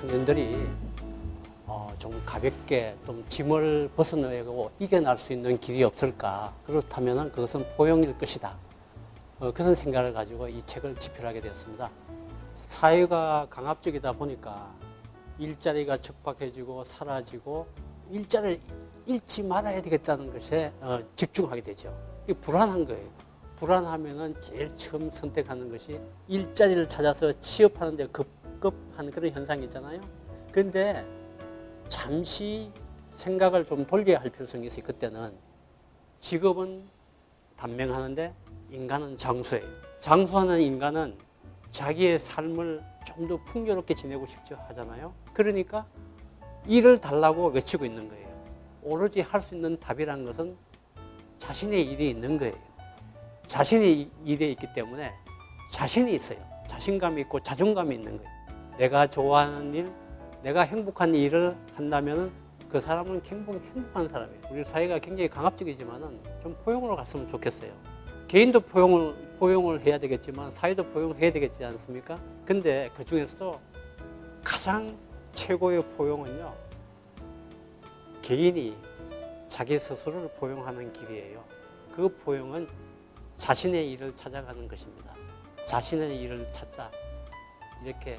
청년들이 어, 좀 가볍게 좀 짐을 벗어내고 이겨날 수 있는 길이 없을까. 그렇다면 그것은 포용일 것이다. 어, 그런 생각을 가지고 이 책을 집필하게 되었습니다. 사회가 강압적이다 보니까 일자리가 척박해지고 사라지고 일자리를 잃지 말아야 되겠다는 것에 어, 집중하게 되죠. 이게 불안한 거예요. 불안하면은 제일 처음 선택하는 것이 일자리를 찾아서 취업하는 데 급 급한 그런 현상이 있잖아요. 그런데 잠시 생각을 좀 돌려야 할 필요성이 있어요. 그때는 직업은 단명하는데 인간은 장수예요. 장수하는 인간은 자기의 삶을 좀 더 풍요롭게 지내고 싶죠 하잖아요. 그러니까 일을 달라고 외치고 있는 거예요. 오로지 할 수 있는 답이라는 것은 자신의 일이 있는 거예요. 자신의 일에 있기 때문에 자신이 있어요. 자신감이 있고 자존감이 있는 거예요. 내가 좋아하는 일, 내가 행복한 일을 한다면 그 사람은 행복, 행복한 사람이에요. 우리 사회가 굉장히 강압적이지만은 좀 포용으로 갔으면 좋겠어요. 개인도 포용을, 포용을 해야 되겠지만 사회도 포용해야 되겠지 않습니까? 근데 그 중에서도 가장 최고의 포용은요, 개인이 자기 스스로를 포용하는 길이에요. 그 포용은 자신의 일을 찾아가는 것입니다. 자신의 일을 찾자. 이렇게